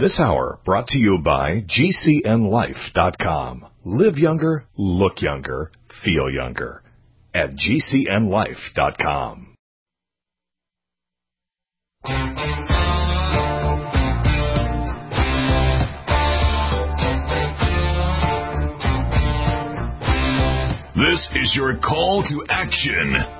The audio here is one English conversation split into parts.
This hour brought to you by GCNLife.com. Live younger, look younger, feel younger. At GCNLife.com. This is your call to action.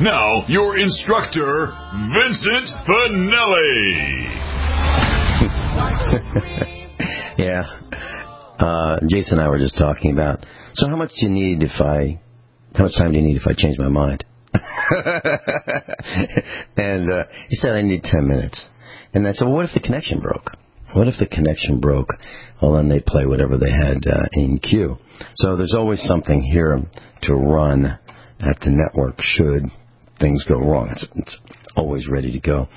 Now, your instructor, Vincent Finelli. yeah. Uh, Jason and I were just talking about. So, how much do you need if I? How much time do you need if I change my mind? and uh, he said I need ten minutes. And I said, well, what if the connection broke? What if the connection broke? Well, then they play whatever they had uh, in queue. So there's always something here to run at the network should things go wrong. It's, it's always ready to go.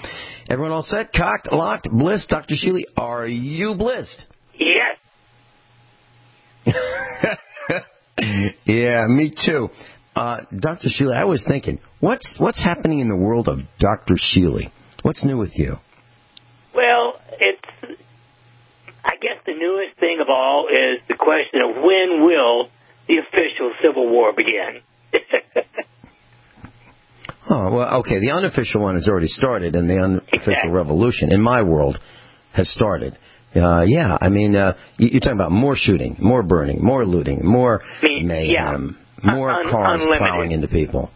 Everyone all set? Cocked, locked, blissed? Dr. Shealy, are you blissed? Yes. yeah, me too. Uh, Dr. Shealy, I was thinking, what's what's happening in the world of Dr. Shealy? What's new with you? Well, it's I guess the newest thing of all is the question of when will the official Civil War begin? Oh, well, okay. The unofficial one has already started, and the unofficial Exactly. revolution in my world has started. Uh, yeah, I mean, uh, you- you're talking about more shooting, more burning, more looting, more I mean, mayhem, yeah. more Un- cars unlimited. plowing into people.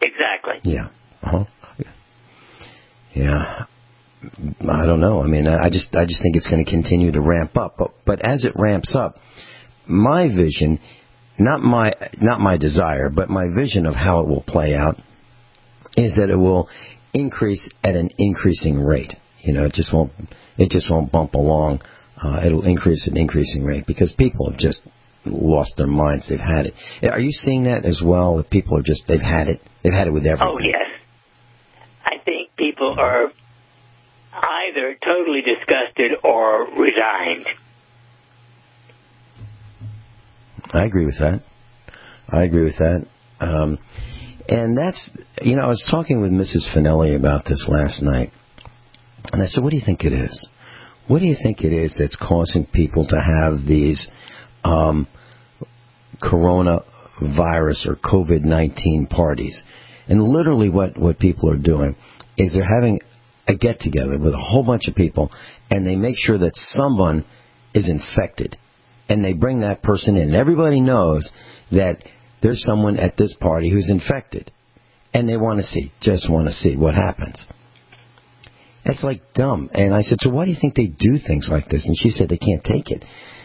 exactly. Yeah. Uh-huh. Yeah. I don't know. I mean, I I just I just think it's going to continue to ramp up. But but as it ramps up, my vision, not my not my desire, but my vision of how it will play out is that it will increase at an increasing rate. You know, it just won't it just won't bump along. Uh, it'll increase at an increasing rate because people have just lost their minds. They've had it. Are you seeing that as well? That people are just they've had it. They've had it with everything. Oh yes. I think people are either totally disgusted or resigned. I agree with that. I agree with that. Um, and that's, you know, I was talking with Mrs. Finelli about this last night. And I said, what do you think it is? What do you think it is that's causing people to have these um, coronavirus or COVID 19 parties? And literally, what, what people are doing is they're having a get together with a whole bunch of people, and they make sure that someone is infected and they bring that person in. Everybody knows that there's someone at this party who's infected, and they want to see, just want to see what happens. That's like dumb. And I said, so why do you think they do things like this? And she said they can't take it.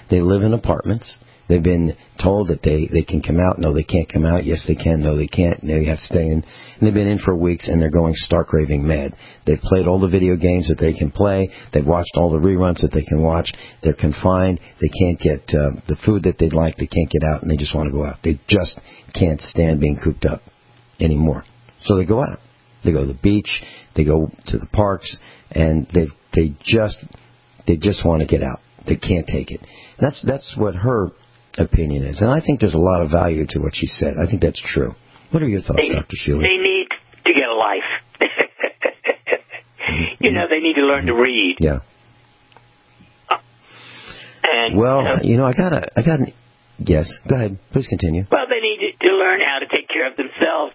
They live in apartments. They've been told that they, they can come out. No, they can't come out. Yes, they can. No, they can't. They have to stay in. And they've been in for weeks and they're going stark raving mad. They've played all the video games that they can play. They've watched all the reruns that they can watch. They're confined. They can't get uh, the food that they'd like. They can't get out and they just want to go out. They just can't stand being cooped up anymore. So they go out. They go to the beach. They go to the parks, and they they just they just want to get out. They can't take it. That's that's what her opinion is, and I think there's a lot of value to what she said. I think that's true. What are your thoughts, They, Dr. Shealy? they need to get a life. you know, they need to learn to read. Yeah. And Well, uh, you know, I got a I got an yes. Go ahead. Please continue. well, they need to learn how to take care of themselves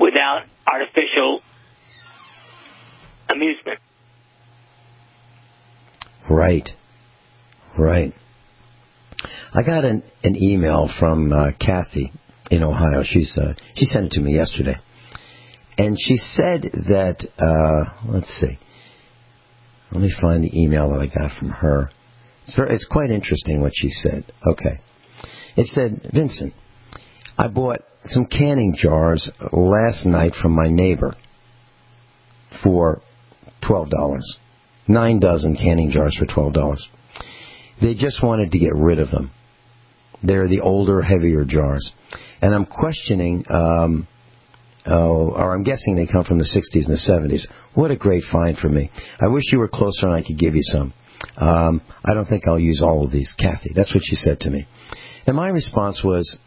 without artificial amusement. Right. Right. I got an, an email from uh, Kathy in Ohio. She's uh, she sent it to me yesterday, and she said that uh, let's see. Let me find the email that I got from her. It's very, it's quite interesting what she said. Okay, it said, Vincent, I bought some canning jars last night from my neighbor for twelve dollars. Nine dozen canning jars for twelve dollars. They just wanted to get rid of them. They're the older, heavier jars. And I'm questioning, um, oh, or I'm guessing they come from the 60s and the 70s. What a great find for me. I wish you were closer and I could give you some. Um, I don't think I'll use all of these, Kathy. That's what she said to me. And my response was,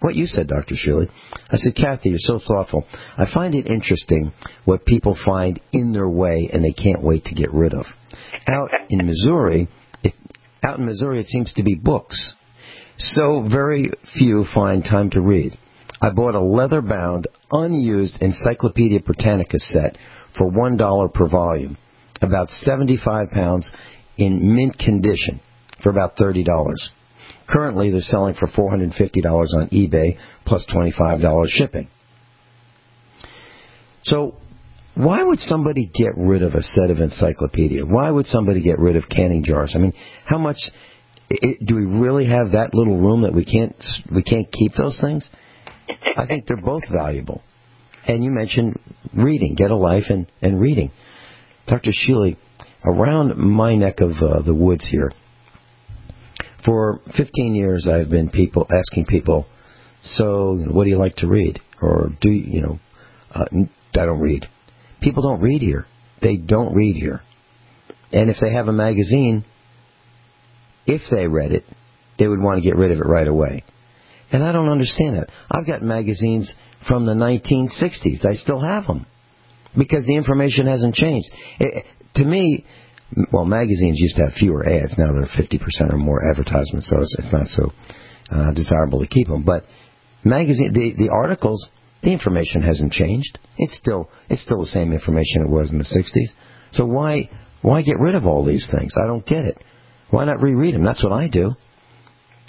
what you said, Dr. Shirley. I said, Kathy, you're so thoughtful. I find it interesting what people find in their way and they can't wait to get rid of. Out in Missouri, it, out in Missouri, it seems to be books. So very few find time to read. I bought a leather-bound, unused Encyclopedia Britannica set for one dollar per volume, about 75 pounds in mint condition for about thirty dollars. Currently, they're selling for $450 on eBay plus $25 shipping. So, why would somebody get rid of a set of encyclopedia? Why would somebody get rid of canning jars? I mean, how much it, do we really have that little room that we can't we can't keep those things? I think they're both valuable. And you mentioned reading, get a life and, and reading. Dr. Shealy, around my neck of uh, the woods here, for 15 years I've been people asking people, so what do you like to read? Or do you, you know, uh, I don't read. People don't read here. They don't read here. And if they have a magazine, if they read it, they would want to get rid of it right away. And I don't understand that. I've got magazines from the 1960s. I still have them because the information hasn't changed. It, to me, well, magazines used to have fewer ads. Now there are 50% or more advertisements, so it's, it's not so uh, desirable to keep them. But magazine, the, the articles, the information hasn't changed. It's still it's still the same information it was in the 60s. So why why get rid of all these things? I don't get it. Why not reread them? That's what I do.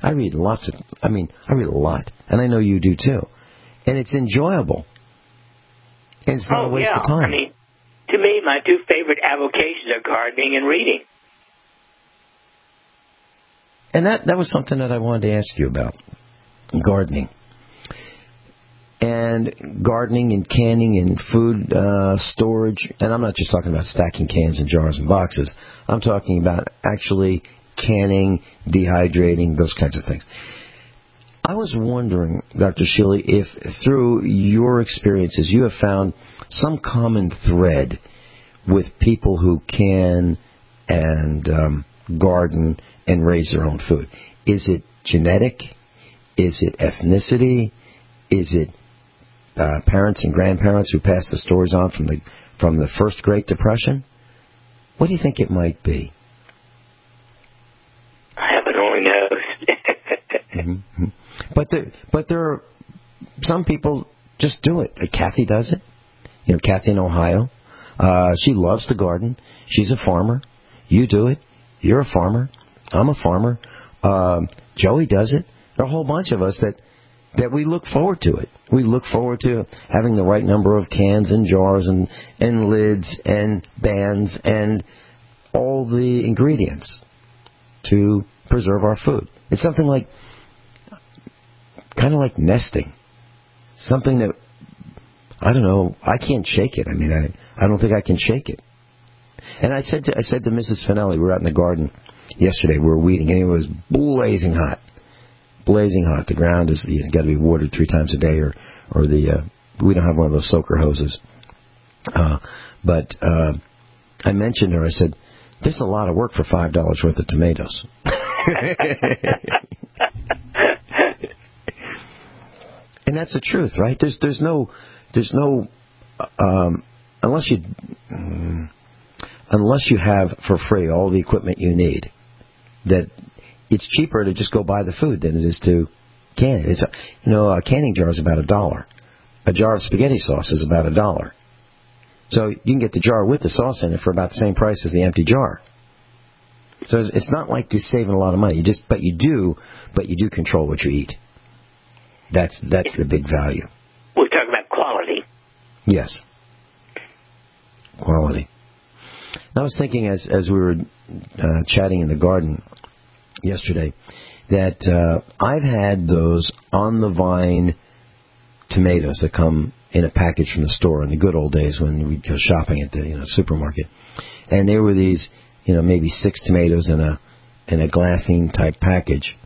I read lots of. I mean, I read a lot, and I know you do too. And it's enjoyable. And it's not oh, a waste yeah. of time. I mean, to me, my two favorite avocations are gardening and reading. And that that was something that I wanted to ask you about gardening. And gardening and canning and food uh, storage, and I'm not just talking about stacking cans and jars and boxes. I'm talking about actually canning, dehydrating, those kinds of things. I was wondering, Dr. Shealy, if through your experiences you have found some common thread with people who can and um, garden and raise their own food. Is it genetic? Is it ethnicity? Is it uh, parents and grandparents who passed the stories on from the from the first Great Depression? What do you think it might be? Heaven only mm-hmm. But there, but there are some people just do it. Kathy does it. You know, Kathy in Ohio. Uh, she loves to garden. She's a farmer. You do it. You're a farmer. I'm a farmer. Um, Joey does it. There are a whole bunch of us that that we look forward to it. We look forward to having the right number of cans and jars and and lids and bands and all the ingredients to preserve our food. It's something like kind of like nesting. Something that I don't know. I can't shake it. I mean, I I don't think I can shake it. And I said to I said to Mrs. Finelli, we were out in the garden yesterday. We were weeding, and it was blazing hot, blazing hot. The ground is you've got to be watered three times a day, or or the uh, we don't have one of those soaker hoses. Uh, but uh, I mentioned her. I said, "This is a lot of work for five dollars worth of tomatoes." and that's the truth, right? There's there's no there's no um, unless you mm, unless you have for free all the equipment you need. That it's cheaper to just go buy the food than it is to can it. It's a, you know a canning jar is about a dollar. A jar of spaghetti sauce is about a dollar. So you can get the jar with the sauce in it for about the same price as the empty jar. So it's not like you're saving a lot of money. You just, but you do, but you do control what you eat. That's that's the big value. We're talking about quality. Yes. Quality. I was thinking as as we were uh, chatting in the garden yesterday that uh, I've had those on the vine tomatoes that come in a package from the store in the good old days when we'd go shopping at the you know supermarket, and there were these you know maybe six tomatoes in a in a glassine type package,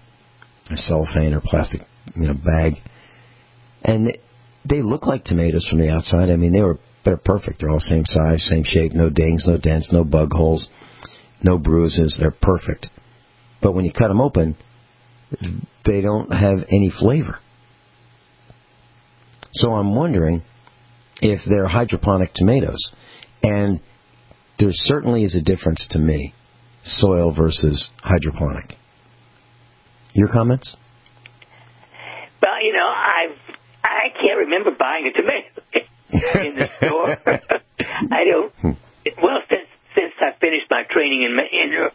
a cellophane or plastic, you know, bag, and they, look like tomatoes from the outside. I mean, they were they're perfect. They're all same size, same shape, no dings, no dents, no bug holes, no bruises. They're perfect. But when you cut them open, they don't have any flavor. So I'm wondering if they're hydroponic tomatoes. And there certainly is a difference to me, soil versus hydroponic. Your comments? Well, you know, I've I can't remember buying a tomato in the store. I don't. Well, since since I finished my training in, in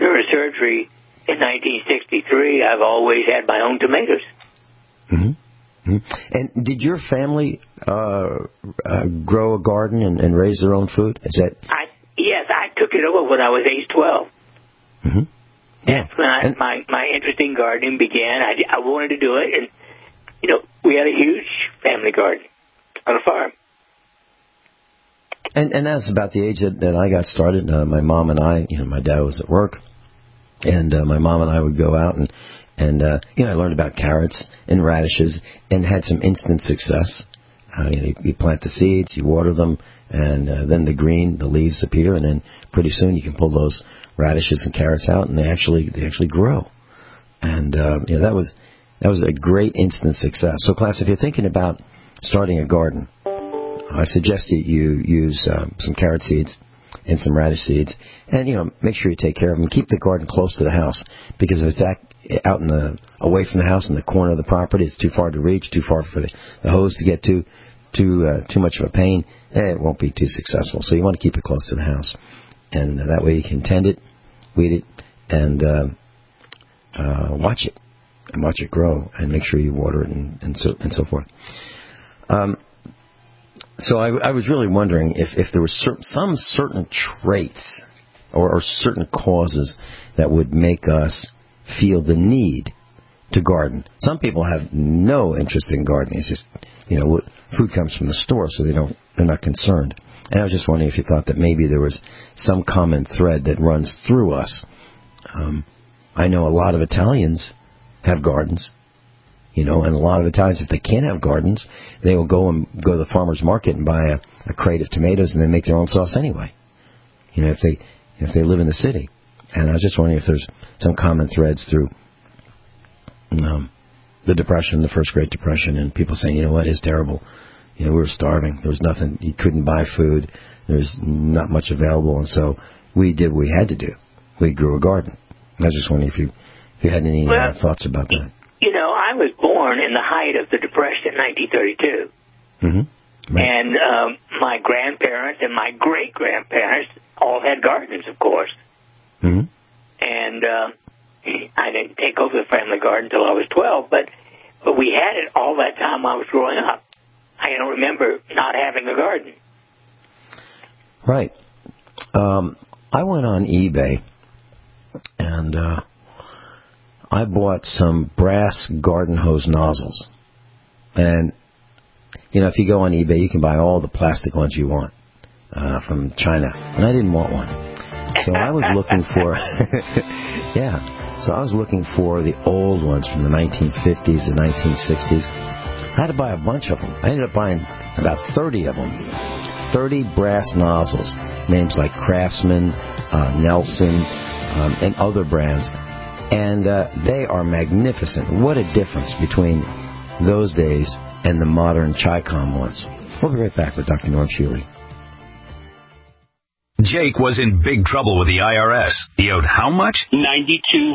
neurosurgery in 1963, I've always had my own tomatoes. Mm-hmm. Mm-hmm. And did your family uh, uh, grow a garden and, and raise their own food? Is that? I yes, I took it over when I was age 12. Mm-hmm. Yeah. That's when I, And- my my interest in gardening began. I I wanted to do it, and you know, we had a huge family garden on a farm. And and that's about the age that, that I got started. Uh, my mom and I, you know, my dad was at work, and uh, my mom and I would go out and and uh, you know I learned about carrots and radishes and had some instant success. Uh, you, know, you, you plant the seeds, you water them, and uh, then the green, the leaves appear, and then pretty soon you can pull those radishes and carrots out, and they actually they actually grow. And uh, you know that was that was a great instant success. So, class, if you're thinking about starting a garden, I suggest that you use um, some carrot seeds and some radish seeds, and you know make sure you take care of them. Keep the garden close to the house because if it's that, out in the away from the house in the corner of the property, it's too far to reach, too far for the, the hose to get to, too uh, too much of a pain. Eh, it won't be too successful. So you want to keep it close to the house, and uh, that way you can tend it, weed it, and uh, uh, watch it and watch it grow, and make sure you water it and, and so and so forth. Um, so I, I was really wondering if, if there were cer- some certain traits or, or certain causes that would make us feel the need to garden. Some people have no interest in gardening. It's just, you know, food comes from the store, so they don't, they're not concerned. And I was just wondering if you thought that maybe there was some common thread that runs through us. Um, I know a lot of Italians have gardens, you know, and a lot of Italians, if they can't have gardens, they will go and go to the farmer's market and buy a, a crate of tomatoes and then make their own sauce anyway. You know, if they if they live in the city. And I was just wondering if there's some common threads through um, the Depression, the first Great Depression, and people saying, you know what, it's terrible. You know, we were starving. There was nothing. You couldn't buy food. There's not much available, and so we did what we had to do. We grew a garden. I was just wondering if you if you had any uh, thoughts about that. You know, I was born in the height of the Depression, in 1932. Mm-hmm. Right. And um, my grandparents and my great grandparents all had gardens, of course. Mm-hmm. And uh, I didn't take over the family garden until I was 12, but but we had it all that time I was growing up. I don't remember not having a garden. Right. Um, I went on eBay and uh, I bought some brass garden hose nozzles. And, you know, if you go on eBay, you can buy all the plastic ones you want uh, from China. And I didn't want one. So I was looking for, yeah. So I was looking for the old ones from the 1950s and 1960s. I had to buy a bunch of them. I ended up buying about 30 of them. 30 brass nozzles, names like Craftsman, uh, Nelson, um, and other brands. And uh, they are magnificent. What a difference between those days and the modern Chicom ones. We'll be right back with Dr. Norm Shealy. Jake was in big trouble with the IRS. He owed how much? ninety-two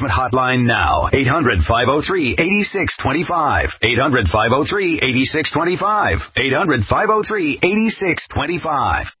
Management Hotline now. 800 503 8625.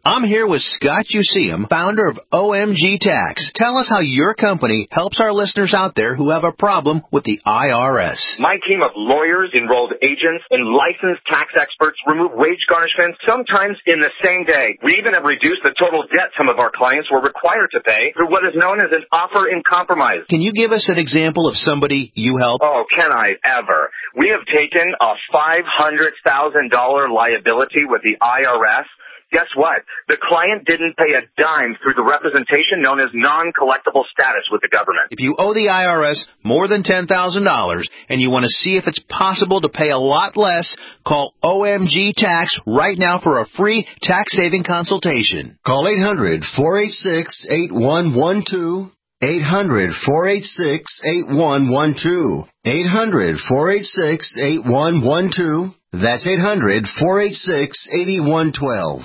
I'm here with Scott Useum, founder of OMG Tax. Tell us how your company helps our listeners out there who have a problem with the IRS. My team of lawyers, enrolled agents, and licensed tax experts remove wage garnishments sometimes in the same day. We even have reduced the total debt some of our clients were required to pay through what is known as an offer in compromise. Can you give us an example of somebody you help? Oh, can I ever? We have taken a $500,000 liability with the IRS Guess what? The client didn't pay a dime through the representation known as non-collectible status with the government. If you owe the IRS more than $10,000 and you want to see if it's possible to pay a lot less, call OMG Tax right now for a free tax saving consultation. Call 800-486-8112. 800-486-8112. 800-486-8112. That's 800-486-8112.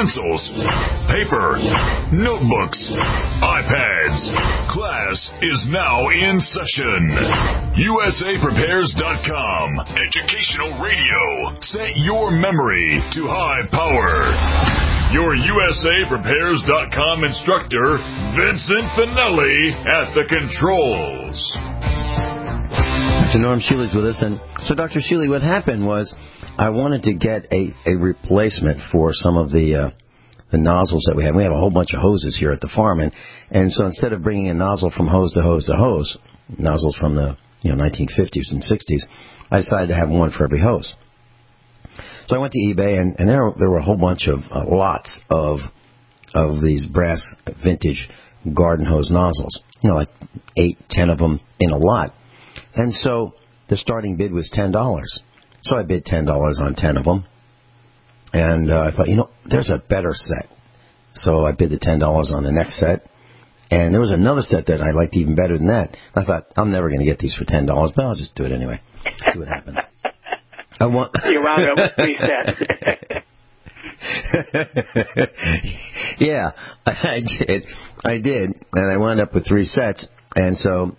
Pencils, paper, notebooks, iPads. Class is now in session. USAPrepares.com. Educational radio. Set your memory to high power. Your USAPrepares.com instructor, Vincent Finelli, at the controls. Dr. Norm Shealy's with us. And so, Dr. Shealy, what happened was I wanted to get a, a replacement for some of the uh, the nozzles that we have. We have a whole bunch of hoses here at the farm, and and so instead of bringing a nozzle from hose to hose to hose, nozzles from the you know 1950s and 60s, I decided to have one for every hose. So I went to eBay, and, and there there were a whole bunch of uh, lots of of these brass vintage garden hose nozzles. You know, like eight, ten of them in a lot. And so the starting bid was ten dollars. So I bid ten dollars on ten of them, and uh, I thought, you know, there's a better set. So I bid the ten dollars on the next set, and there was another set that I liked even better than that. I thought I'm never going to get these for ten dollars, but I'll just do it anyway. See what happens. I want. You wound up with three sets. yeah, I did. I did, and I wound up with three sets. And so,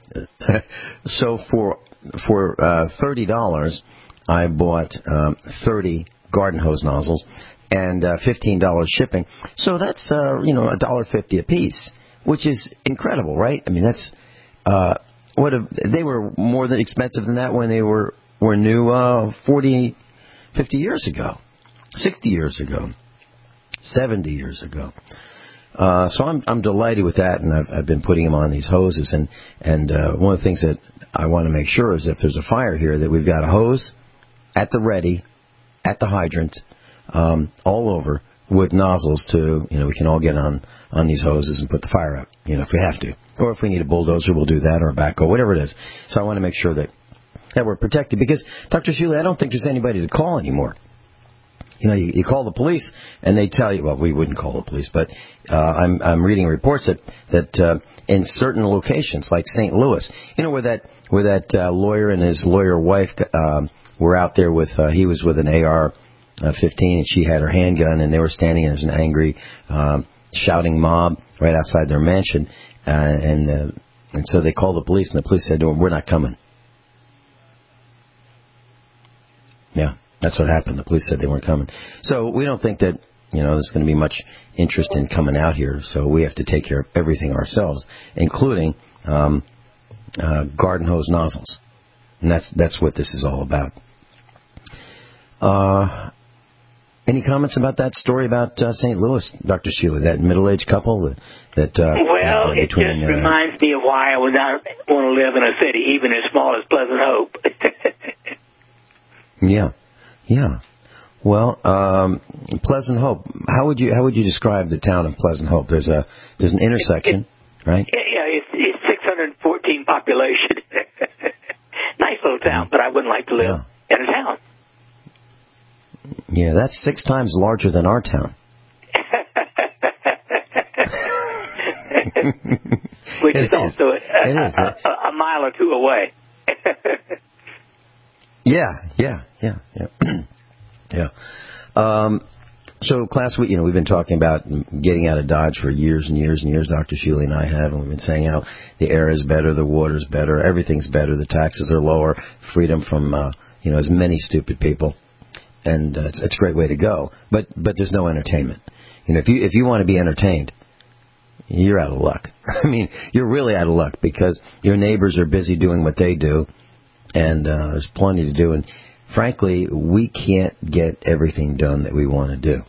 so for for uh, thirty dollars, I bought um, 30 garden hose nozzles and uh, $15 shipping. So that's, uh, you know, a dollar fifty a piece, which is incredible, right? I mean, that's, uh, what a, they were more than expensive than that when they were, were new, uh, 40, 50 years ago, 60 years ago, 70 years ago. Uh, so I'm I'm delighted with that, and I've I've been putting them on these hoses, and and uh, one of the things that I want to make sure is if there's a fire here that we've got a hose at the ready, at the hydrant, um, all over with nozzles to, you know, we can all get on, on these hoses and put the fire out, you know, if we have to. Or if we need a bulldozer, we'll do that, or a backhoe, whatever it is. So I want to make sure that, that we're protected. Because, Dr. Shealy, I don't think there's anybody to call anymore. You know, you, you call the police and they tell you, well, we wouldn't call the police, but uh, I'm, I'm reading reports that, that uh, in certain locations, like St. Louis, you know, where that, where that uh, lawyer and his lawyer wife uh, were out there with, uh, he was with an AR uh, 15 and she had her handgun and they were standing as an angry, um, shouting mob right outside their mansion, uh, and uh, and so they called the police, and the police said to them, "We're not coming." Yeah, that's what happened. The police said they weren't coming. So we don't think that you know there's going to be much interest in coming out here. So we have to take care of everything ourselves, including um, uh, garden hose nozzles, and that's that's what this is all about. Uh, any comments about that story about uh, St. Louis, Dr. Shealy, that middle-aged couple that, uh, well, it just uh, reminds me of why I would not want to live in a city, even as small as Pleasant Hope. Yeah, yeah. Well, um, Pleasant Hope. How would you how would you describe the town of Pleasant Hope? There's a there's an intersection, right? Yeah, yeah, it's, it's 614 population. nice little town, but I wouldn't like to live in a town. Yeah, that's six times larger than our town. Which is also a, It is. a, a, a mile or two away. Yeah, yeah, yeah, yeah, yeah. Um, so, class, we you know we've been talking about getting out of Dodge for years and years and years. Dr. Shealy and I have, and we've been saying how the air is better, the water's better, everything's better, the taxes are lower, freedom from uh, you know as many stupid people, and uh, it's, it's a great way to go. But but there's no entertainment. You know, if you if you want to be entertained, you're out of luck. I mean, you're really out of luck because your neighbors are busy doing what they do, and uh, there's plenty to do. And frankly, we can't get everything done that we want to do.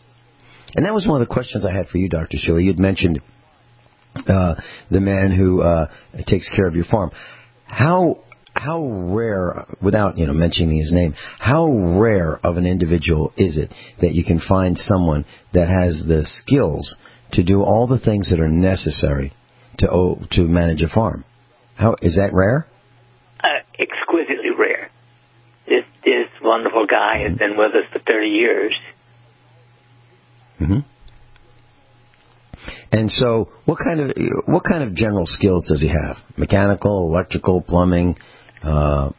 And that was one of the questions I had for you, Dr. Shealy. You'd mentioned uh, the man who uh, takes care of your farm. How how rare, without you know mentioning his name, how rare of an individual is it that you can find someone that has the skills to do all the things that are necessary to oh, to manage a farm? How is that rare? uh, exquisitely rare. This this wonderful guy has been with us for 30 years. hmm And so, what kind of what kind of general skills does he have? Mechanical, electrical, plumbing, uh,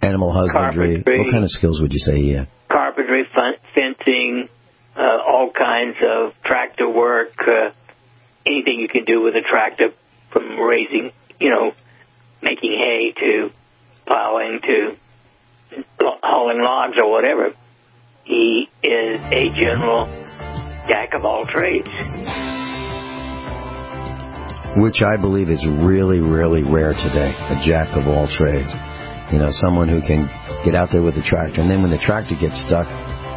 animal husbandry. Carpentry. What kind of skills would you say he had? Carpentry, fencing, uh, all kinds of tractor work, uh, anything you can do with a tractor, from raising, you know, making hay to plowing to hauling logs or whatever. He is a general jack of all trades. Which I believe is really, really rare today. A jack of all trades. You know, someone who can get out there with the tractor, and then when the tractor gets stuck,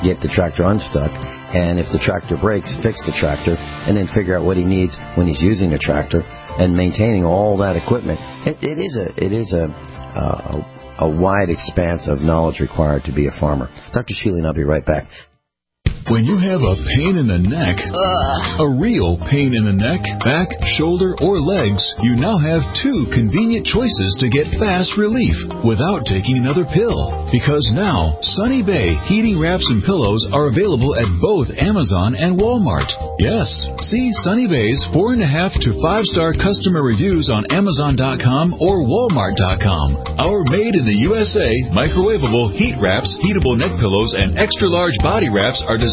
get the tractor unstuck, and if the tractor breaks, fix the tractor, and then figure out what he needs when he's using the tractor, and maintaining all that equipment. It, it is a, it is a, uh, a, wide expanse of knowledge required to be a farmer. Dr. Shealy, and I'll be right back. When you have a pain in the neck, a real pain in the neck, back, shoulder, or legs, you now have two convenient choices to get fast relief without taking another pill. Because now, Sunny Bay heating wraps and pillows are available at both Amazon and Walmart. Yes, see Sunny Bay's four and a half to five star customer reviews on Amazon.com or Walmart.com. Our made in the USA microwavable heat wraps, heatable neck pillows, and extra large body wraps are designed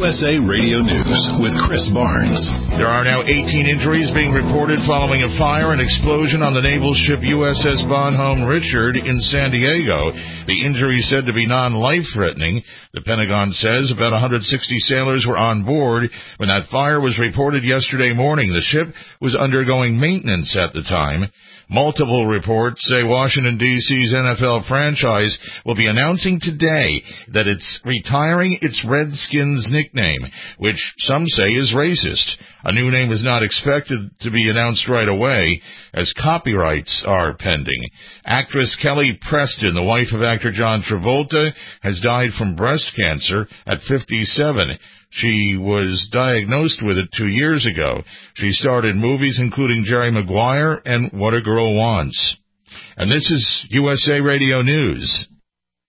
USA Radio News with Chris Barnes. There are now 18 injuries being reported following a fire and explosion on the naval ship USS Bonhomme Richard in San Diego. The injuries said to be non-life threatening. The Pentagon says about 160 sailors were on board when that fire was reported yesterday morning. The ship was undergoing maintenance at the time. Multiple reports say Washington D.C.'s NFL franchise will be announcing today that it's retiring its Redskins nickname, which some say is racist. A new name is not expected to be announced right away as copyrights are pending. Actress Kelly Preston, the wife of actor John Travolta, has died from breast cancer at 57. She was diagnosed with it two years ago. She starred in movies including Jerry Maguire and What a Girl Wants. And this is USA Radio News.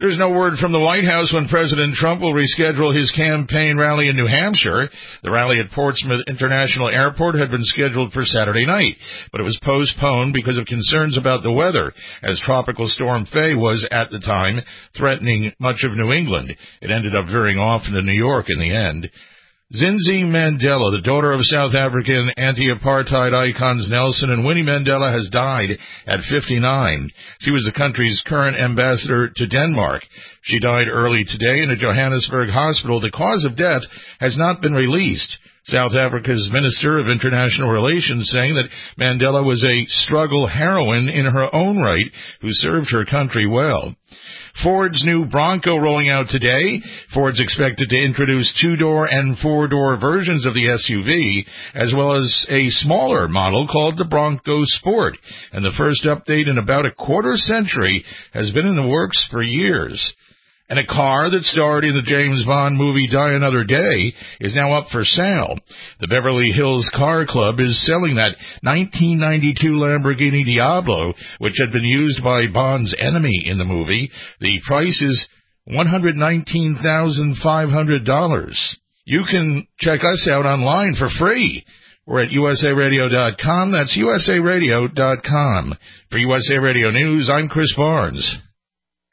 There's no word from the White House when President Trump will reschedule his campaign rally in New Hampshire. The rally at Portsmouth International Airport had been scheduled for Saturday night, but it was postponed because of concerns about the weather, as Tropical Storm Fay was, at the time, threatening much of New England. It ended up veering off into New York in the end. Zinzi Mandela, the daughter of South African anti-apartheid icons Nelson and Winnie Mandela, has died at 59. She was the country's current ambassador to Denmark. She died early today in a Johannesburg hospital. The cause of death has not been released. South Africa's Minister of International Relations saying that Mandela was a struggle heroine in her own right who served her country well. Ford's new Bronco rolling out today. Ford's expected to introduce two-door and four-door versions of the SUV, as well as a smaller model called the Bronco Sport. And the first update in about a quarter century has been in the works for years. And a car that starred in the James Bond movie Die Another Day is now up for sale. The Beverly Hills Car Club is selling that 1992 Lamborghini Diablo, which had been used by Bond's enemy in the movie. The price is $119,500. You can check us out online for free. We're at usaradio.com. That's usaradio.com. For USA Radio News, I'm Chris Barnes.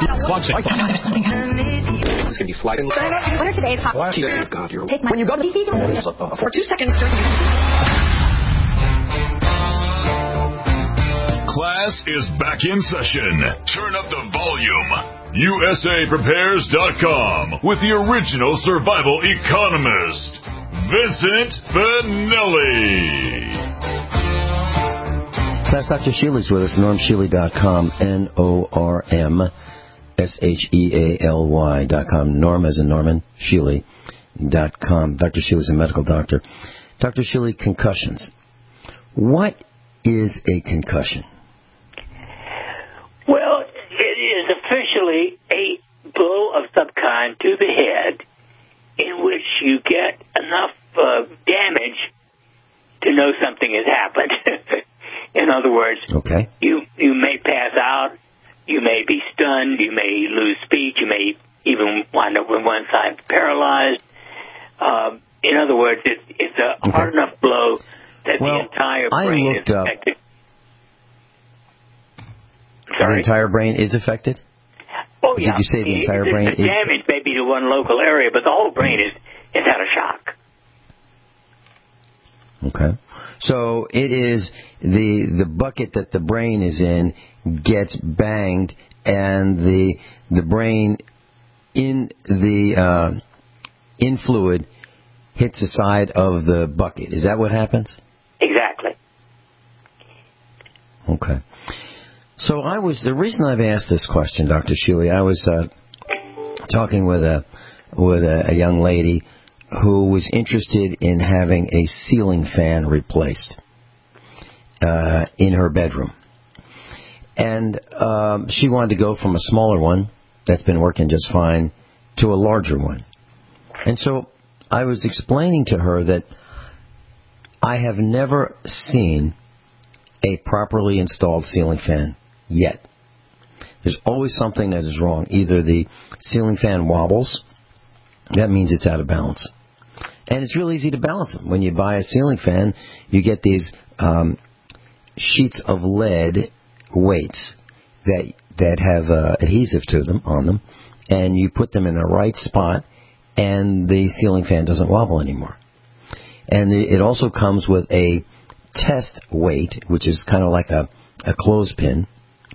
Watch it. I know there's something. It's gonna be sliding. What are today's hot? Watch it. God, you're. Take my. When you go to for two seconds. Class is back in session. Turn up the volume. USAPrepares.com with the original survival economist, Vincent Finelli. That's Dr. Shealy's with us, normshealy.com, N-O-R-M S-H-E-A-L-Y dot com. Norm as in Norman, Shealy dot com. Dr. Shealy's a medical doctor. Dr. Shealy, concussions. What is a concussion? Well, it is officially a blow of some kind to the head in which you get enough uh, damage to know something has happened. in other words, okay. you you may pass out, you may be stunned, you may lose speech, you may even wind up with one side paralyzed. Uh, in other words, it, it's a Okay. hard enough blow that Well, the entire brain is affected. The entire brain is affected. Oh Did yeah. you say the entire brain the is- damage may be to one local area, but the whole brain is is out of shock. Okay. So it is the the bucket that the brain is in gets banged, and the the brain in the uh, in fluid hits the side of the bucket. Is that what happens? Exactly. Okay. So I was the reason I've asked this question, Dr. Shealy. I was uh, talking with a with a, a young lady who was interested in having a ceiling fan replaced uh, in her bedroom, and um, she wanted to go from a smaller one that's been working just fine to a larger one. And so I was explaining to her that I have never seen a properly installed ceiling fan yet. There's always something that is wrong. Either the ceiling fan wobbles, that means it's out of balance. And it's real easy to balance them. When you buy a ceiling fan, you get these um, sheets of lead weights that that have uh, adhesive to them on them, and you put them in the right spot, and the ceiling fan doesn't wobble anymore. And it also comes with a test weight, which is kind of like a, a clothespin,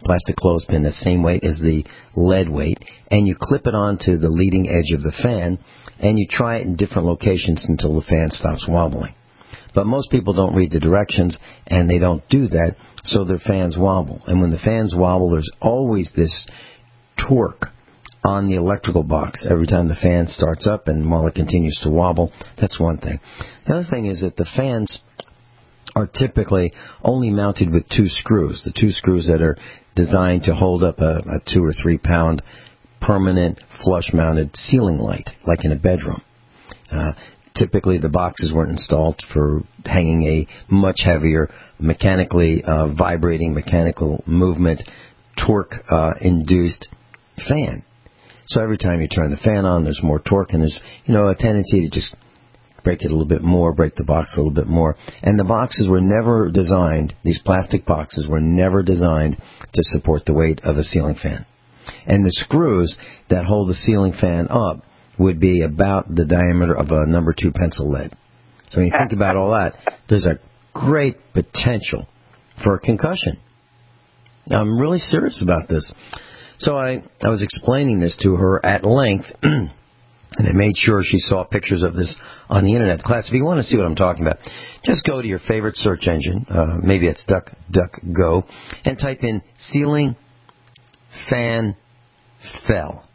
plastic clothespin, the same weight as the lead weight, and you clip it onto the leading edge of the fan, and you try it in different locations until the fan stops wobbling. But most people don't read the directions, and they don't do that, so their fans wobble. And when the fans wobble, there's always this torque on the electrical box every time the fan starts up and while it continues to wobble. That's one thing. The other thing is that the fans are typically only mounted with two screws. The two screws that are designed to hold up a, a two or three pound permanent flush mounted ceiling light, like in a bedroom. Uh, typically the boxes weren't installed for hanging a much heavier mechanically uh, vibrating mechanical movement torque uh, induced fan. So every time you turn the fan on, there's more torque, and there's you know a tendency to just break it a little bit more, break the box a little bit more. And the boxes were never designed; these plastic boxes were never designed to support the weight of a ceiling fan. And the screws that hold the ceiling fan up would be about the diameter of a number two pencil lead. So when you think about all that, there's a great potential for a concussion. I'm really serious about this. So I, I was explaining this to her at length, and I made sure she saw pictures of this on the internet. Class, if you want to see what I'm talking about, just go to your favorite search engine, uh, maybe it's Duck Duck Go, and type in ceiling fan fell.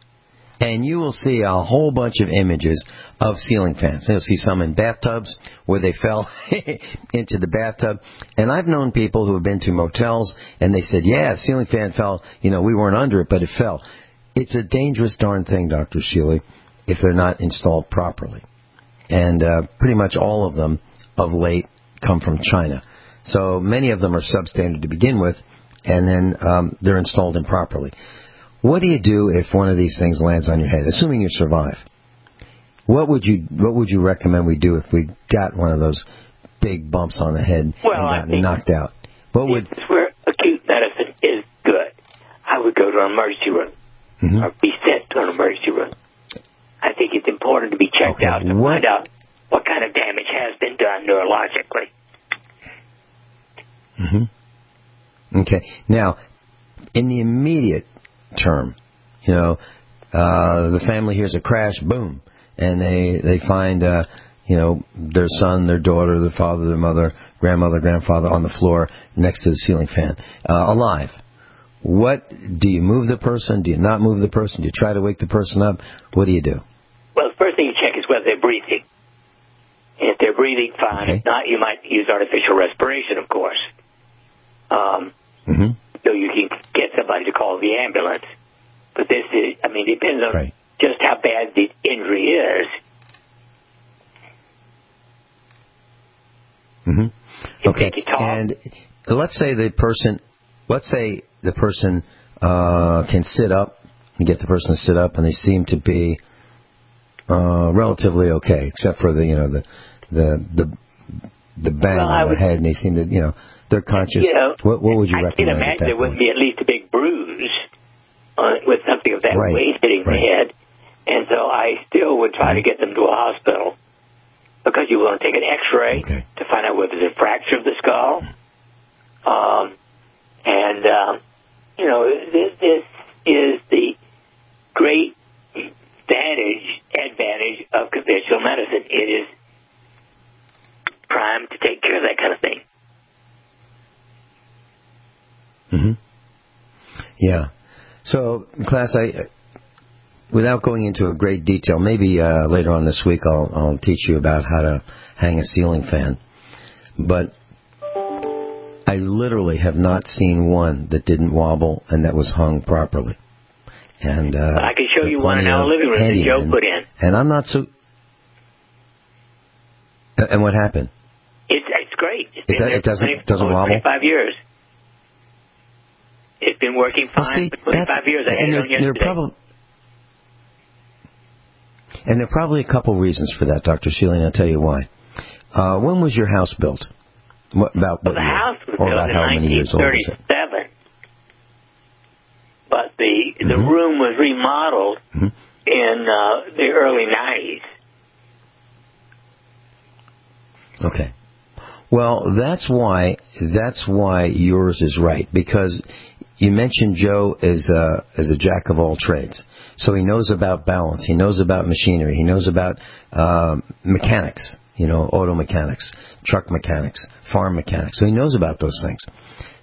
And you will see a whole bunch of images of ceiling fans. You'll see some in bathtubs where they fell into the bathtub. And I've known people who have been to motels and they said, yeah, ceiling fan fell. You know, we weren't under it, but it fell. It's a dangerous darn thing, Dr. Shealy, if they're not installed properly. And uh, pretty much all of them of late come from China. So many of them are substandard to begin with, and then um, they're installed improperly. What do you do if one of these things lands on your head, assuming you survive? What would you What would you recommend we do if we got one of those big bumps on the head Well, and got knocked out? What would This is where acute medicine is good. I would go to an emergency room Mhm. or be sent to an emergency room. I think it's important to be checked Okay, out to what- find out what kind of damage has been done neurologically. hmm Okay. Now, in the immediate term, you know, uh, the family hears a crash, boom, and they they find uh, you know their son, their daughter, their father, their mother, grandmother, grandfather on the floor next to the ceiling fan, uh, alive. What do you move the person? Do you not move the person? Do you try to wake the person up? What do you do? Well, the first thing you check is whether they're breathing. If they're breathing, fine. If not, you might use artificial respiration, of course. Um, hmm so you can get somebody to call the ambulance. But this is, I mean, it depends on Right. just how bad the injury is. hmm Okay. take it off. And let's say the person, let's say the person uh, can sit up. You get the person to sit up, and they seem to be uh, relatively okay, except for the you know the the the the bang Well, on the would- head, and they seem to, you know, they're conscious. You know, what, what would you I can recommend? at imagine that there wouldn't be at least a big bruise on, with something of that Right, weight hitting the head. And so I still would try to get them to a hospital because you want to take an X-ray to find out whether there's a fracture of the skull. Um, and um, you know, this, this is the great advantage advantage of conventional medicine. It is primed to take care of that kind of thing. Hmm Yeah. So, class, I, without going into a great detail, maybe uh, later on this week I'll, I'll teach you about how to hang a ceiling fan. But I literally have not seen one that didn't wobble and that was hung properly. And uh, I can show you one in our living room that Joe put in. And I'm not so. And what happened? It's it's great. It's It been do- there it doesn't- for 20 doesn't wobble? 25 years. Been working fine for 25 years. I and there, there and there are probably a couple reasons for that, Dr. Shealy, and I'll tell you why. Uh, when was your house built? What, about what the year? house was or built about in how many years old is it? 1937, but the the Mm-hmm. room was remodeled in uh, the early 90s. Okay. Well, that's why that's why yours is right because you mentioned Joe as a as a jack of all trades. So he knows about balance, he knows about machinery, he knows about um, mechanics, you know, auto mechanics, truck mechanics, farm mechanics. So he knows about those things.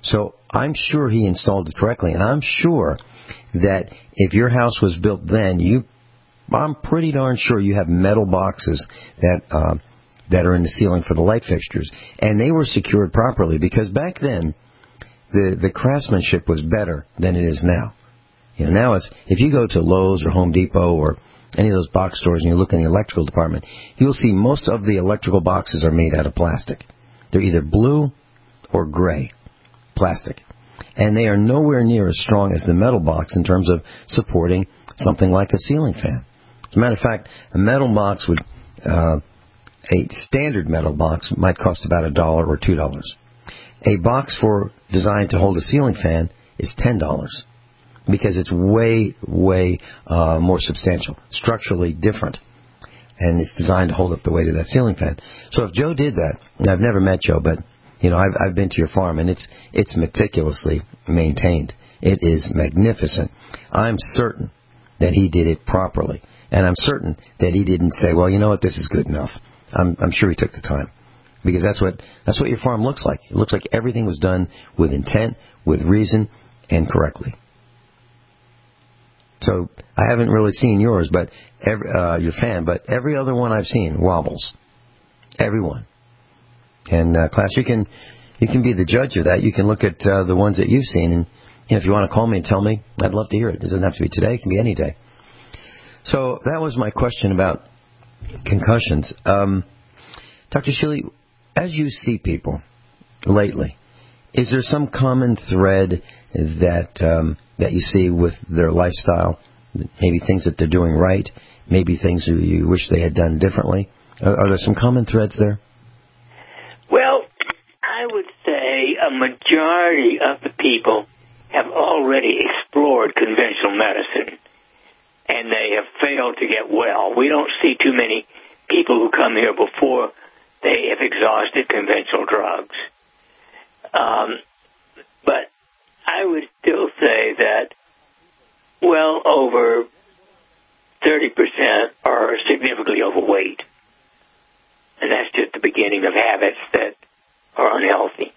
So I'm sure he installed it correctly, and I'm sure that if your house was built then, you I'm pretty darn sure you have metal boxes that uh, that are in the ceiling for the light fixtures, and they were secured properly because back then the the craftsmanship was better than it is now. You know, now it's if you go to Lowe's or Home Depot or any of those box stores and you look in the electrical department, you'll see most of the electrical boxes are made out of plastic. They're either blue or gray plastic. And they are nowhere near as strong as the metal box in terms of supporting something like a ceiling fan. As a matter of fact, a metal box would, uh, a standard metal box might cost about a dollar or two dollars. A box for designed to hold a ceiling fan is ten dollars because it's way, way uh, more substantial, structurally different, and it's designed to hold up the weight of that ceiling fan. So if Joe did that, and I've never met Joe, but you know I've I've been to your farm and it's it's meticulously maintained. It is magnificent. I'm certain that he did it properly, and I'm certain that he didn't say, well, you know what, this is good enough. I'm I'm sure he took the time because that's what that's what your farm looks like. It looks like everything was done with intent, with reason, and correctly. So I haven't really seen yours, but every, uh, your fan, but every other one I've seen wobbles. everyone. And uh, class, you can you can be the judge of that. You can look at uh, the ones that you've seen, and you know, if you want to call me and tell me, I'd love to hear it. It doesn't have to be today; it can be any day. So that was my question about concussions. Um, Dr. Shealy, as you see people lately, is there some common thread that um, that you see with their lifestyle? Maybe things that they're doing right, maybe things that you wish they had done differently. Are, are there some common threads there? Well, I would say a majority of the people have already explored conventional medicine and they have failed to get well. We don't see too many people who come here before they have exhausted conventional drugs. Um, but I would still say that well over 30% are significantly overweight. And that's just the beginning of habits that are unhealthy.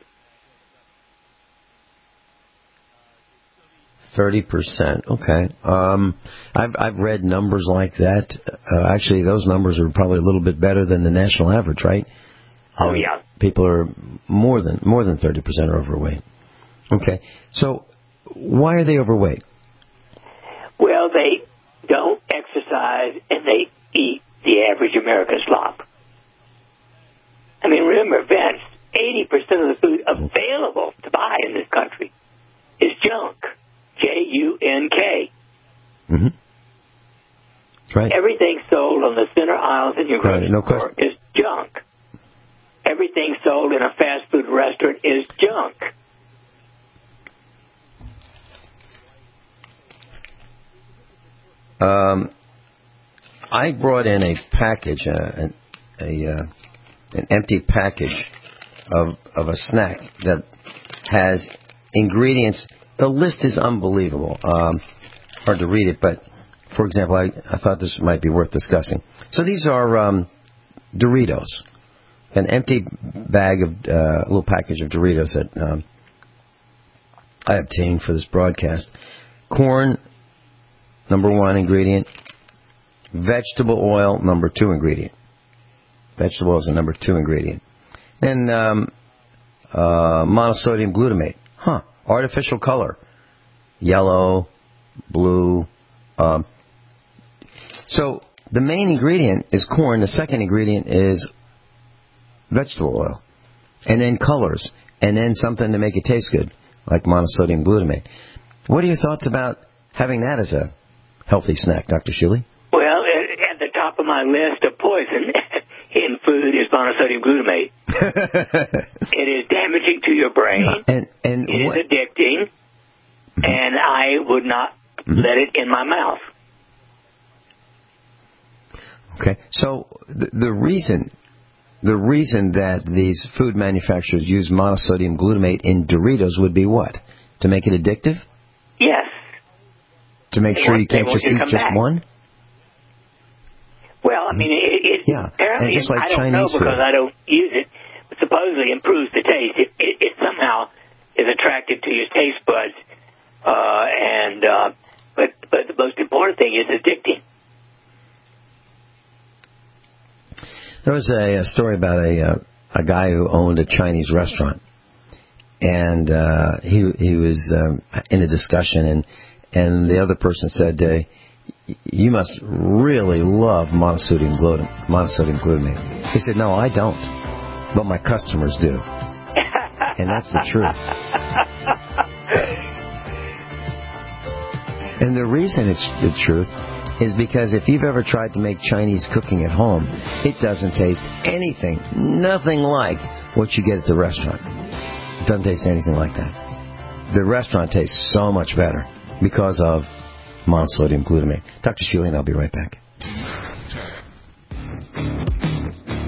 Thirty percent. Okay. Um, I've I've read numbers like that. Uh, actually, those numbers are probably a little bit better than the national average, right? Oh yeah. People are more than more than thirty percent are overweight. Okay. So why are they overweight? Well, they don't exercise and they eat the average American slop. I mean, remember, Vince, 80% of the food available to buy in this country is junk. J-U-N-K. Mm-hmm. Right. Everything sold on the center aisles in your Right, grocery no store is junk. Everything sold in a fast food restaurant is junk. Um, I brought in a package, uh, an, a uh, an empty package of of a snack that has ingredients. The list is unbelievable. Um, hard to read it, but for example, I, I thought this might be worth discussing. So these are um, Doritos, an empty bag of uh, a little package of Doritos that um, I obtained for this broadcast. Corn, number one ingredient. Vegetable oil, number two ingredient. Vegetable oil is the number two ingredient. And um, uh, monosodium glutamate. Huh. Artificial color. Yellow, blue. Um, so the main ingredient is corn. The second ingredient is vegetable oil. And then colors. And then something to make it taste good, like monosodium glutamate. What are your thoughts about having that as a healthy snack, Dr. Shealy? Well, at the top of my list of poison food is monosodium glutamate. it is damaging to your brain. Uh, and and it is addicting, mm-hmm. and I would not mm-hmm. let it in my mouth. Okay, so the, the reason the reason that these food manufacturers use monosodium glutamate in Doritos would be what? To make it addictive? Yes. To make They sure want- you can't just you eat just back. one? Well, I mean, Yeah, apparently and just like I don't Chinese know because food. I don't use it. But supposedly improves the taste. It, it, it somehow is attractive to your taste buds, uh, and uh, but but the most important thing is addicting. There was a, a story about a uh, a guy who owned a Chinese restaurant, and uh, he he was um, in a discussion, and and the other person said, uh, "You must really love monosodium glutamate." Monosodium glutamate. He said, "No, I don't, but my customers do," and that's the truth. And the reason it's the truth is because if you've ever tried to make Chinese cooking at home, it doesn't taste anything, nothing like what you get at the restaurant. It doesn't taste anything like that. The restaurant tastes so much better because of monosodium glutamate. Dr. Shulian, I'll be right back.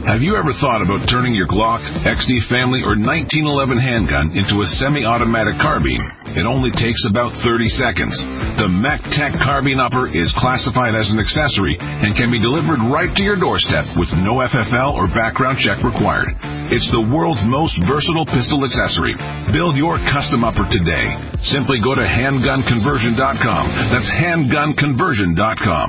Have you ever thought about turning your Glock, XD family, or 1911 handgun into a semi-automatic carbine? It only takes about 30 seconds. The MechTech carbine upper is classified as an accessory and can be delivered right to your doorstep with no FFL or background check required. It's the world's most versatile pistol accessory. Build your custom upper today. Simply go to handgunconversion.com. That's handgunconversion.com.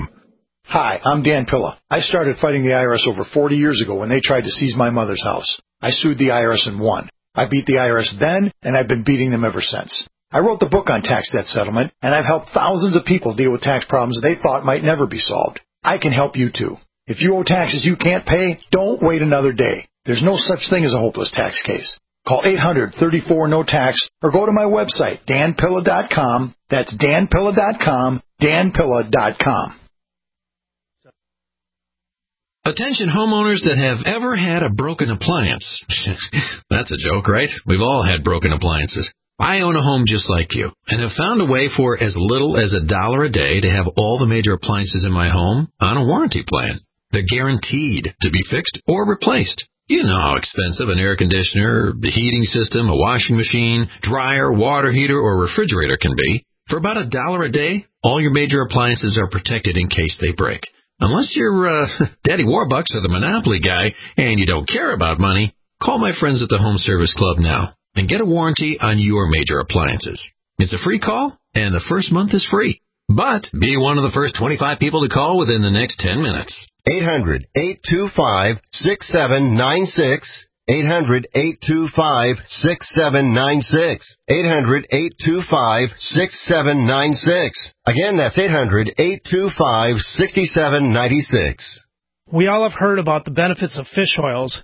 Hi, I'm Dan Pilla. I started fighting the IRS over 40 years ago when they tried to seize my mother's house. I sued the IRS and won. I beat the IRS then, and I've been beating them ever since. I wrote the book on tax debt settlement, and I've helped thousands of people deal with tax problems they thought might never be solved. I can help you too. If you owe taxes you can't pay, don't wait another day. There's no such thing as a hopeless tax case. Call 800-34-NO-TAX or go to my website, danpilla.com. That's danpilla.com, danpilla.com. Attention homeowners that have ever had a broken appliance. That's a joke, right? We've all had broken appliances. I own a home just like you and have found a way for as little as a dollar a day to have all the major appliances in my home on a warranty plan. They're guaranteed to be fixed or replaced. You know how expensive an air conditioner, the heating system, a washing machine, dryer, water heater, or refrigerator can be. For about a dollar a day, all your major appliances are protected in case they break. Unless you're uh, Daddy Warbucks or the Monopoly guy and you don't care about money, call my friends at the Home Service Club now and get a warranty on your major appliances. It's a free call and the first month is free. But be one of the first 25 people to call within the next 10 minutes. 800 825 6796. 800 825 6796. 800 825 6796. Again, that's 800 825 6796. We all have heard about the benefits of fish oils,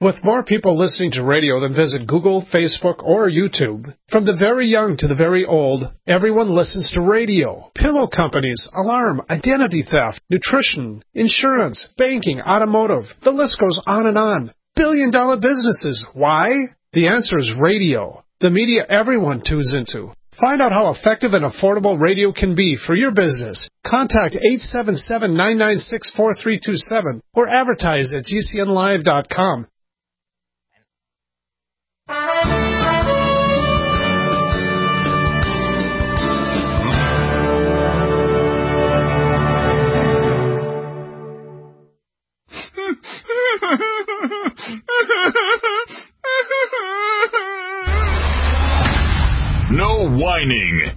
With more people listening to radio than visit Google, Facebook, or YouTube, from the very young to the very old, everyone listens to radio. Pillow companies, alarm, identity theft, nutrition, insurance, banking, automotive, the list goes on and on. Billion dollar businesses. Why? The answer is radio. The media everyone tunes into. Find out how effective and affordable radio can be for your business. Contact 877-996-4327 or advertise at gcnlive.com. No whining.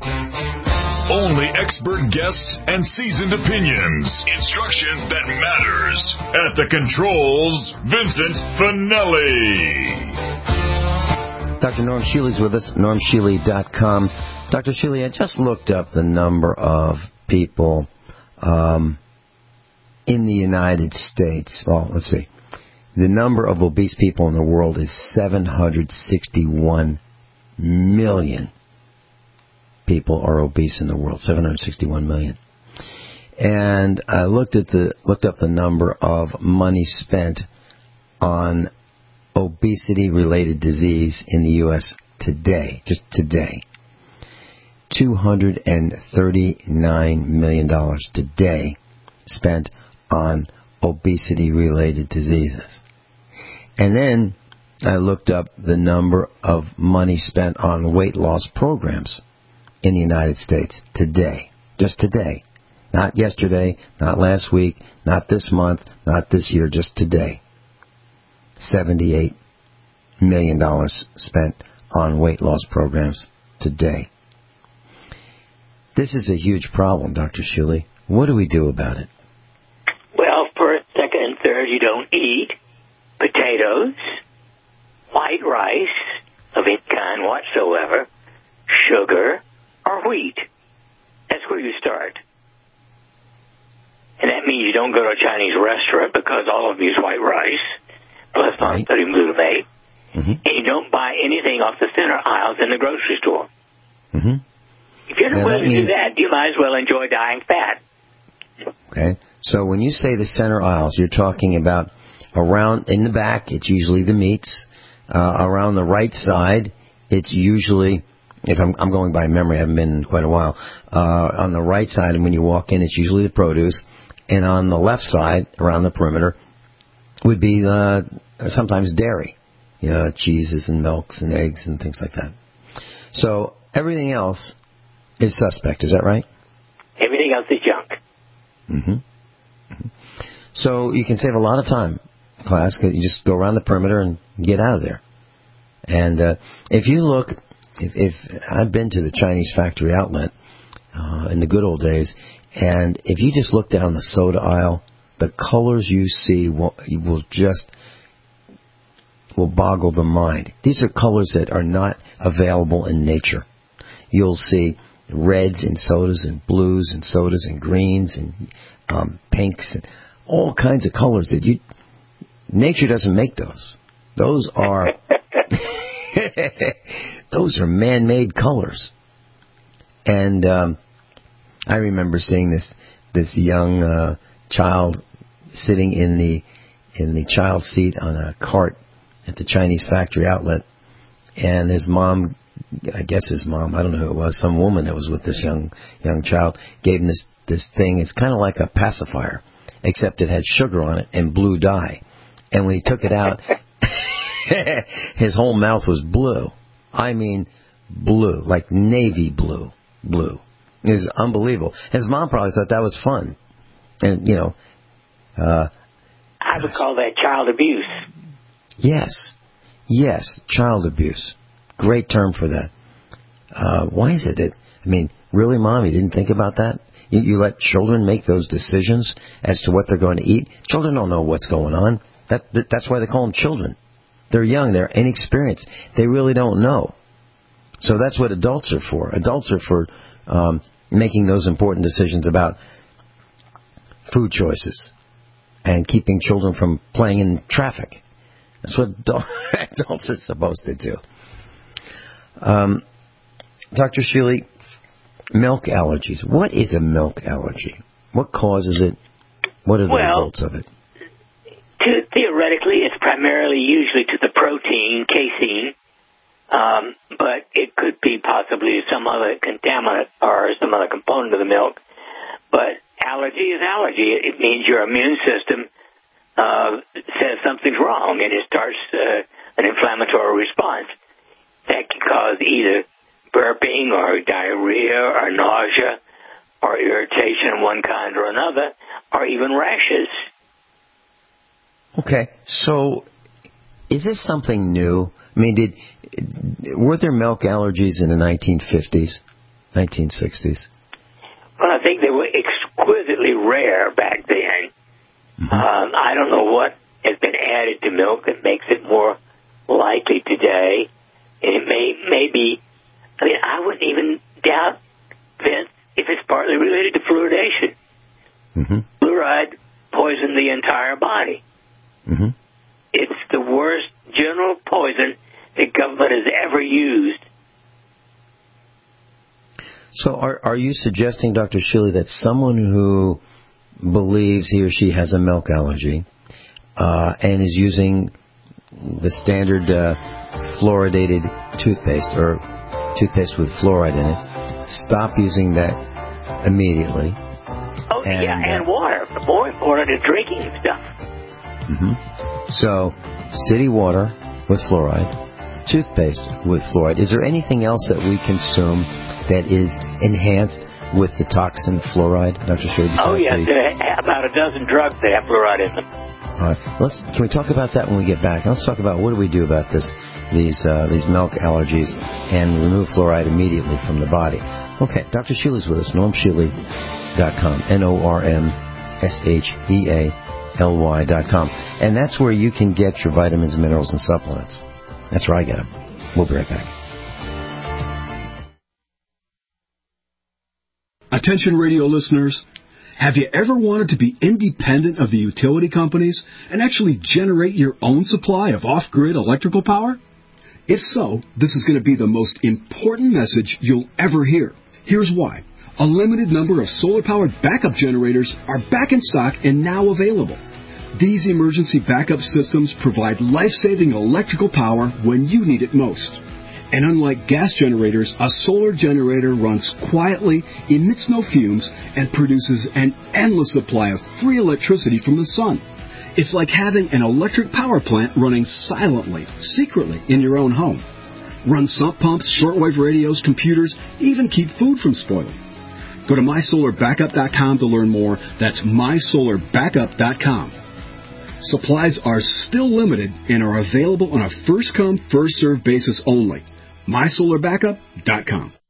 Only expert guests and seasoned opinions. Instruction that matters. At the controls, Vincent Finelli. Dr. Norm Shealy's with us, normshealy.com. Dr. Shealy, I just looked up the number of people um, in the United States. Well, let's see. The number of obese people in the world is 761 million people are obese in the world. 761 million. And I looked at the looked up the number of money spent on obesity related disease in the US today, just today. $239 million today spent on obesity related diseases. And then I looked up the number of money spent on weight loss programs in the United States today. Just today. Not yesterday, not last week, not this month, not this year, just today. $78 million spent on weight loss programs today. This is a huge problem, Dr. Shealy. What do we do about it? Well, first, second, and third, you don't eat potatoes, white rice of any kind whatsoever, sugar, or wheat. That's where you start. And that means you don't go to a Chinese restaurant because all of them use white rice plus monosodium glutamate. Mm-hmm. And you don't buy anything off the center aisles in the grocery store. Mm-hmm. If you're not willing to do that, you might as well enjoy dying fat. Okay. So when you say the center aisles, you're talking about around in the back. It's usually the meats. Uh, around the right side, it's usually if I'm, I'm going by memory, I haven't been in quite a while. Uh, on the right side, and when you walk in, it's usually the produce, and on the left side, around the perimeter, would be uh, sometimes dairy, you know, cheeses and milks and eggs and things like that. So everything else is suspect. Is that right? Everything else is junk. Mm-hmm. So you can save a lot of time, class. You just go around the perimeter and get out of there. And uh, if you look, if, if I've been to the Chinese factory outlet uh, in the good old days, and if you just look down the soda aisle, the colors you see will, will just will boggle the mind. These are colors that are not available in nature. You'll see reds in sodas and blues and sodas and greens and um, pinks and all kinds of colors that you nature doesn't make those. Those are those are man-made colors. And um, I remember seeing this this young uh, child sitting in the in the child seat on a cart at the Chinese factory outlet, and his mom, I guess his mom, I don't know who it was, some woman that was with this young young child, gave him this this thing. It's kind of like a pacifier, except it had sugar on it and blue dye. And when he took it out, his whole mouth was blue. I mean, blue, like navy blue, blue. It was unbelievable. His mom probably thought that was fun, and you know, uh, I would call that child abuse. Yes, yes, child abuse. Great term for that. Uh, why is it that? I mean, really, mom, you didn't think about that? You, you let children make those decisions as to what they're going to eat. Children don't know what's going on. That, that that's why they call them children. They're young. They're inexperienced. They really don't know. So that's what adults are for. Adults are for um, making those important decisions about food choices and keeping children from playing in traffic. That's what adults are supposed to do. Um, Dr. Shealy, milk allergies. What is a milk allergy? What causes it? What are the well, results of it? Theoretically, it's primarily usually to the protein casein, um, but it could be possibly some other contaminant or some other component of the milk. But allergy is allergy. It means your immune system uh, says something's wrong and it starts uh, an inflammatory response that can cause either burping or diarrhea or nausea or irritation of one kind or another or even rashes. Okay, so is this something new? I mean, did were there milk allergies in the 1950s, 1960s? Well, I think they were exquisitely rare back then. Mm-hmm. Um, I don't know what has been added to milk that makes it more likely today. And it may, maybe, I mean, I wouldn't even doubt, Vince, if it's partly related to fluoridation. Mm-hmm. Fluoride poisoned the entire body. Mm-hmm. It's the worst general poison the government has ever used. So, are are you suggesting, Dr. Shealy, that someone who believes he or she has a milk allergy uh, and is using the standard uh, fluoridated toothpaste or toothpaste with fluoride in it, stop using that immediately. Oh and, yeah, and uh, water. More important is drinking stuff. Hmm So, city water with fluoride, toothpaste with fluoride. Is there anything else that we consume that is enhanced with the toxin fluoride, Dr. Shea? Oh the- about a dozen drugs that have fluoride in them. All right. Let's can we talk about that when we get back? Let's talk about what do we do about this these uh, these milk allergies and remove fluoride immediately from the body. Okay, Dr. Shealy's with us. NormShealy.com. N O R M S H E A L Y dot com, and that's where you can get your vitamins, minerals, and supplements. That's where I get them. We'll be right back. Attention radio listeners. Have you ever wanted to be independent of the utility companies and actually generate your own supply of off-grid electrical power? If so, this is going to be the most important message you'll ever hear. Here's why. A limited number of solar-powered backup generators are back in stock and now available. These emergency backup systems provide life-saving electrical power when you need it most. And unlike gas generators, a solar generator runs quietly, emits no fumes, and produces an endless supply of free electricity from the sun. It's like having an electric power plant running silently, secretly in your own home. Run sump pumps, shortwave radios, computers, even keep food from spoiling. Go to mysolarbackup.com to learn more. That's mysolarbackup.com. Supplies are still limited and are available on a first come, first served basis only. MySolarBackup.com.